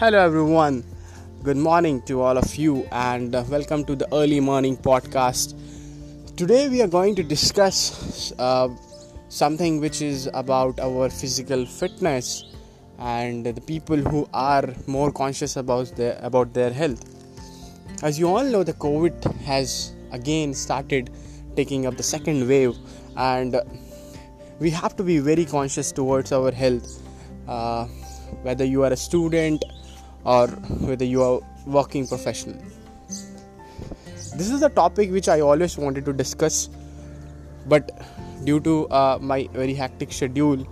Hello, everyone. Good morning to all of you, and uh, welcome to the early morning podcast. Today, we are going to discuss uh, something which is about our physical fitness and the people who are more conscious about their about their health. As you all know, the COVID has again started taking up the second wave, and we have to be very conscious towards our health. Uh, whether you are a student or whether you are working professional. This is a topic which i always wanted to discuss but due to uh, my very hectic schedule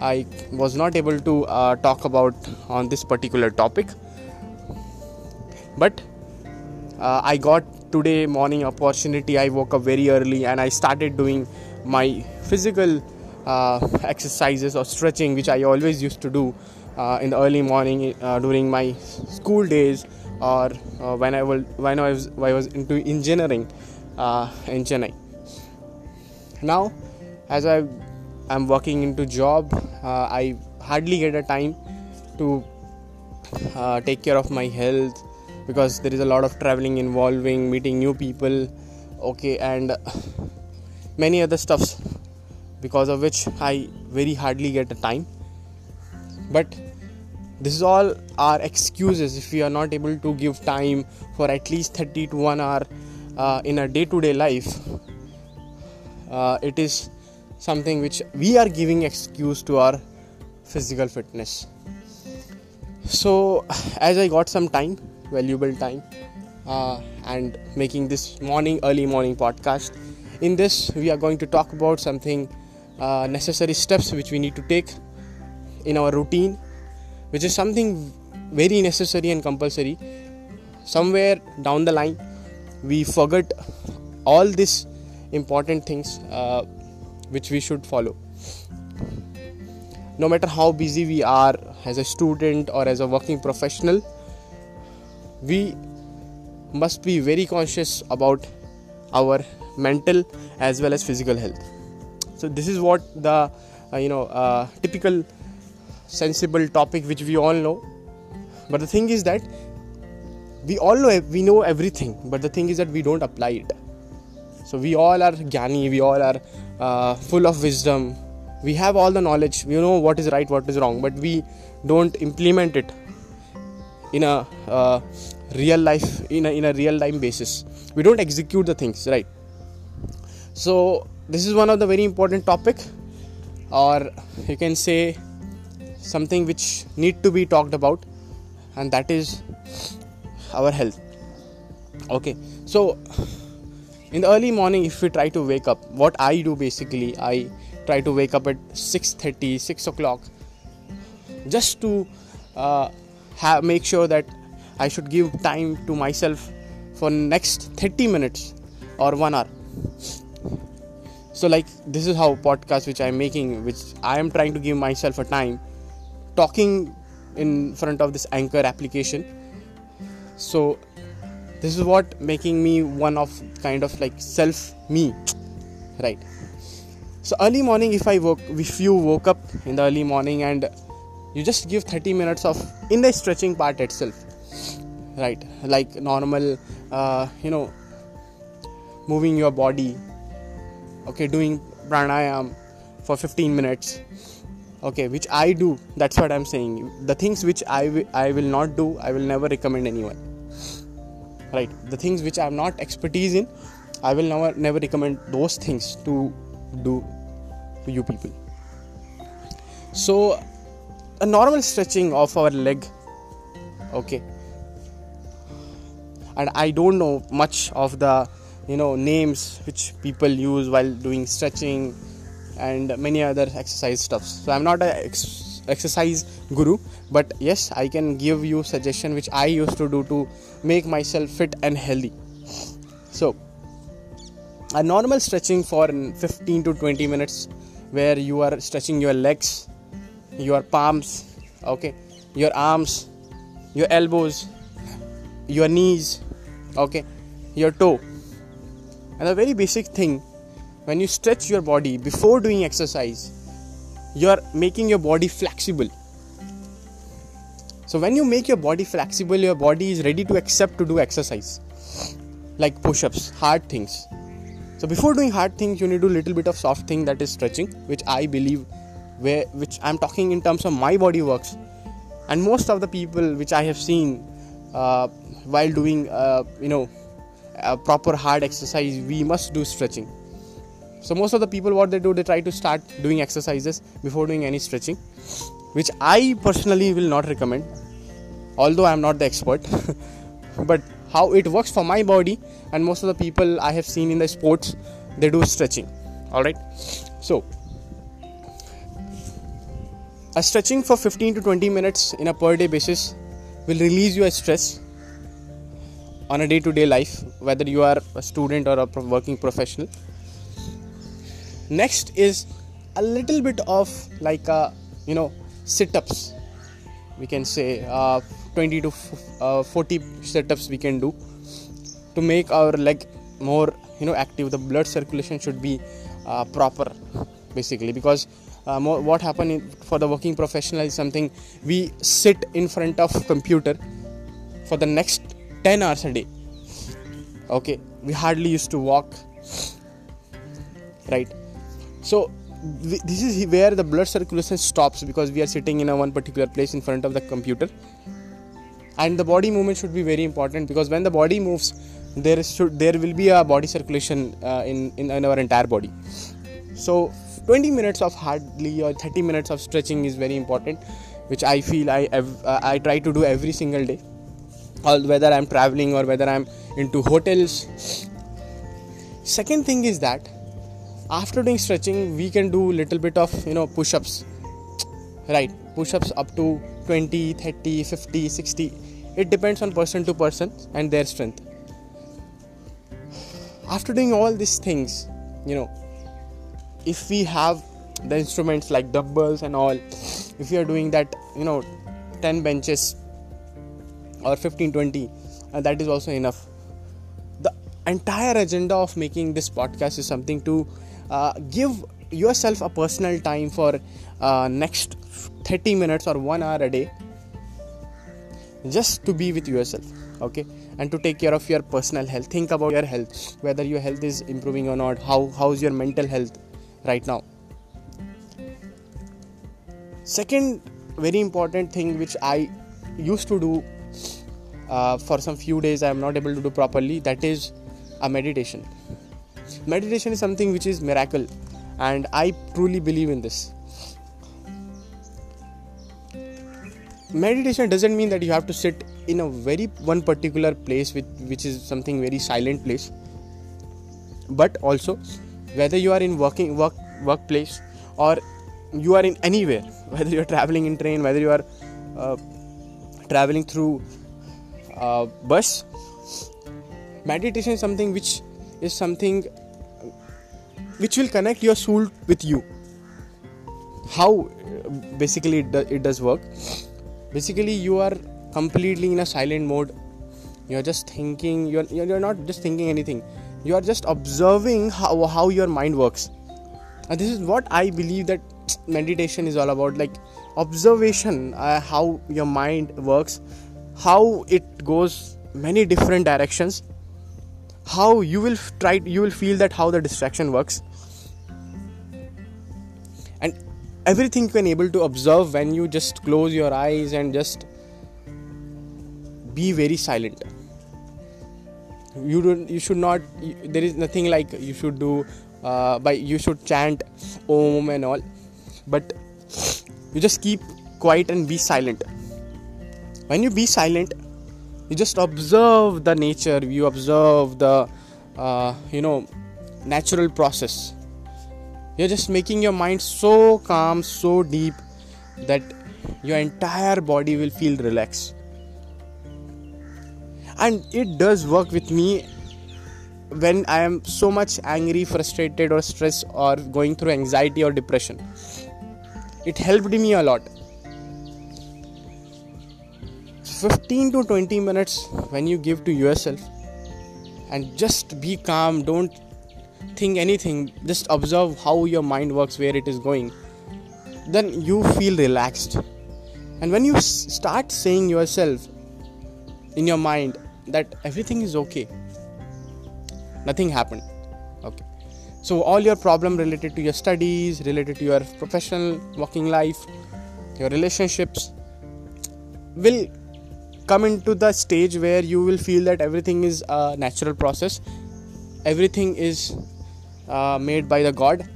i was not able to uh, talk about on this particular topic. But uh, i got today morning opportunity. I woke up very early and i started doing my physical uh, exercises or stretching which i always used to do uh, in the early morning uh, during my school days or uh, when I was when I was when I was into engineering uh, in Chennai. Now, as I am working into job, uh, I hardly get a time to uh, take care of my health because there is a lot of traveling involving meeting new people okay and many other stuffs because of which i very hardly get a time but this is all our excuses if we are not able to give time for at least 30 to 1 hour uh, in a day to day life. Uh, it is something which we are giving excuse to our physical fitness. So as i got some time valuable time uh, and making this morning early morning podcast in this we are going to talk about something uh, necessary steps which we need to take in our routine which is something very necessary and compulsory. Somewhere down the line we forget all these important things uh, which we should follow. No matter how busy we are as a student or as a working professional we must be very conscious about our mental as well as physical health. So this is what the uh, you know uh, typical sensible topic which we all know. But the thing is that we all know we know everything but the thing is that we don't apply it. So we all are gyani we all are uh, full of wisdom. We have all the knowledge we know what is right what is wrong but we don't implement it in a uh, real life in a, in a real time basis. We don't execute the things right? So this is one of the very important topic or you can say something which need to be talked about and that is our health. Okay so in the early morning if we try to wake up what i do basically i try to wake up at 6.30 6 o'clock just to uh, have, make sure that i should give time to myself for next 30 minutes or one hour. So like this is how podcast which i'm making which i am trying to give myself a time talking in front of this anchor application. So this is what making me one of kind of like self me right? So early morning if i woke if you woke up in the early morning and you just give 30 minutes of in the stretching part itself right? Like normal uh, you know moving your body okay doing pranayam for 15 minutes okay which i do that's what i'm saying. The things which I, w- I will not do i will never recommend anyone. Right? The things which i'm not expertise in i will never never recommend those things to do to you people. So a normal stretching of our leg okay. And i don't know much of the you know names which people use while doing stretching and many other exercise stuffs. So i'm not a ex- exercise guru but yes i can give you suggestion which i used to do to make myself fit and healthy. So a normal stretching for 15 to 20 minutes where you are stretching your legs your palms okay your arms your elbows your knees okay your toe. And a very basic thing when you stretch your body before doing exercise you are making your body flexible. So when you make your body flexible your body is ready to accept to do exercise like push-ups hard things. So before doing hard things you need to do little bit of soft thing that is stretching which i believe where which i'm talking in terms of my body works. And most of the people which i have seen uh, while doing uh, you know proper hard exercise we must do stretching so most of the people what they do they try to start doing exercises before doing any stretching which i personally will not recommend although i am not the expert. But how it works for my body and most of the people i have seen in the sports they do stretching. All right? So a stretching for 15 to 20 minutes in a per day basis will release your stress on a day to day life, whether you are a student or a working professional. Next is a little bit of like a, uh, you know sit ups. We can say uh, 20 to f- uh, 40 sit ups we can do to make our leg more you know active. The blood circulation should be uh, proper basically. Because uh, more, what happen for the working professional is something we sit in front of computer for the next 10 hours a day. Okay? We hardly used to walk. Right so this is where the blood circulation stops because we are sitting in a one particular place in front of the computer. And the body movement should be very important because when the body moves there should there will be a body circulation uh, in, in in our entire body. So 20 minutes of hardly or 30 minutes of stretching is very important which i feel i uh, i try to do every single day. Whether i'm traveling or whether i'm into hotels. Second thing is that after doing stretching we can do little bit of you know push-ups. Right push-ups up to 20 30 50 60 it depends on person to person and their strength. After doing all these things you know if we have the instruments like dumbbells and all if we are doing that you know 10 benches or 15 20 and uh, that is also enough. The entire agenda of making this podcast is something to uh, give yourself a personal time for uh, next 30 minutes or 1 hour a day just to be with yourself okay? And to take care of your personal health. Think about your health whether your health is improving or not. How how's your mental health right now? Second very important thing which i used to do uh, for some few days i am not able to do properly that is a meditation meditation is something which is miracle and i truly believe in this. Meditation doesn't mean that you have to sit in a very one particular place with which is something very silent place but also whether you are in working work workplace or you are in anywhere whether you are traveling in train whether you are uh, traveling through uh, bus meditation is something which is something which will connect your soul with you. How basically it, do, it does work. Basically you are completely in a silent mode. You're just thinking you're, you're not just thinking anything. You are just observing how, how your mind works. And this is what i believe that meditation is all about. Like observation uh, how your mind works how it goes many different directions how you will try you will feel that how the distraction works. And everything you can able to observe when you just close your eyes and just be very silent. You don't you should not there is nothing like you should do uh, by you should chant om and all. But you just keep quiet and be silent. When you be silent you just observe the nature you observe the uh, you know natural process you're just making your mind so calm so deep that your entire body will feel relaxed and it does work with me when I am so much angry, frustrated, or stressed, or going through anxiety or depression. It helped me a lot. 15 to 20 minutes when you give to yourself. And just be calm, don't think anything, just observe how your mind works, where it is going, then you feel relaxed. And when you s- start saying yourself in your mind that everything is okay nothing happened okay. So all your problem related to your studies related to your professional working life your relationships will come into the stage where you will feel that everything is a natural process. Everything is uh, made by the god.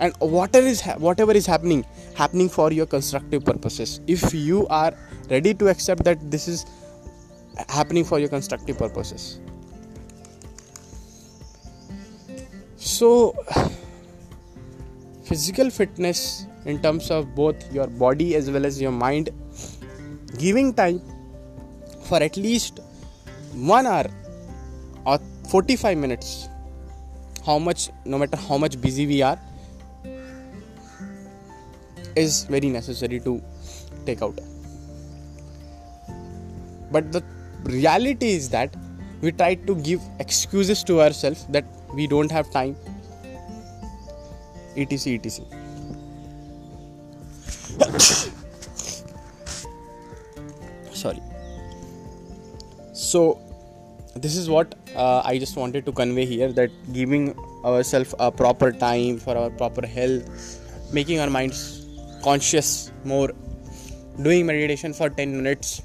And whatever is ha- whatever is happening happening for your constructive purposes. If you are ready to accept that this is happening for your constructive purposes. So physical fitness in terms of both your body as well as your mind giving time for at least 1 hour or 45 minutes how much no matter how much busy we are is very necessary to take out. But the reality is that we try to give excuses to ourselves that we don't have time. Etc etc sorry. So this is what uh, i just wanted to convey here that giving ourselves a proper time for our proper health making our minds conscious more doing meditation for 10 minutes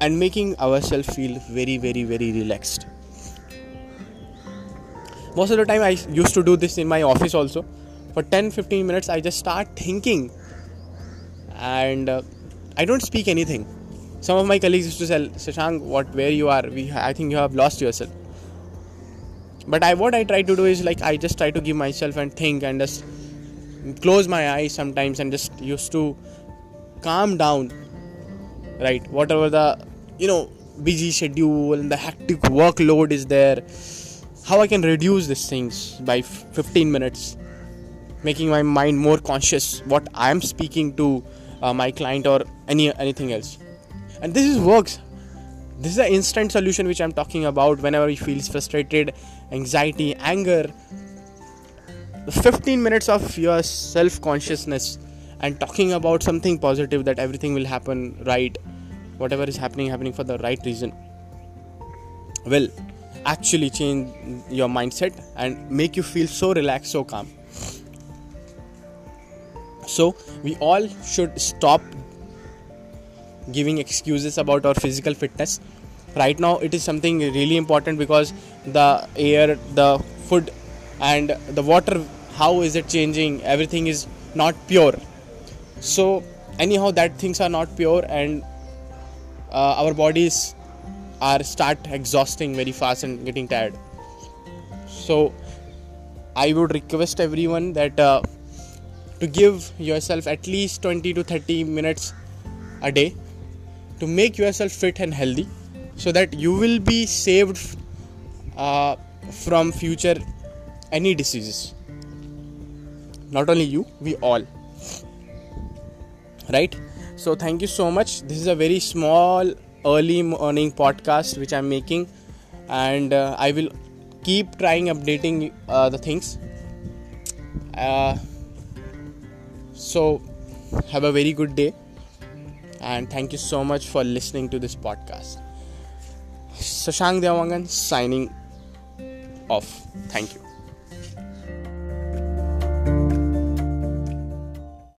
and making ourselves feel very very very relaxed. Most of the time i used to do this in my office also. For 10 15 minutes i just start thinking and uh, i don't speak anything. Some of my colleagues used to say Shashank what where you are? We i think you have lost yourself. But i what i try to do is like i just try to give myself and think and just close my eyes sometimes and just used to calm down right? Whatever the you know busy schedule and the hectic workload is there how i can reduce these things by 15 minutes making my mind more conscious what i am speaking to uh, my client or any anything else. And this is works. This is the instant solution which i'm talking about whenever we feels frustrated anxiety anger. 15 minutes of your self consciousness and talking about something positive that everything will happen right whatever is happening happening for the right reason will actually change your mindset and make you feel so relaxed so calm so we all should stop giving excuses about our physical fitness. Right now it is something really important because the air the food and the water how is it changing? Everything is not pure. So anyhow that things are not pure and uh, our bodies are start exhausting very fast and getting tired. So i would request everyone that uh, to give yourself at least 20 to 30 minutes a day to make yourself fit and healthy so that you will be saved uh, from future any diseases. Not only you we all. Right? So thank you so much. This is a very small early morning podcast which i'm making and uh, i will keep trying updating uh, the things. Uh, so have a very good day and thank you so much for listening to this podcast Shashank Devangan signing off. Thank you.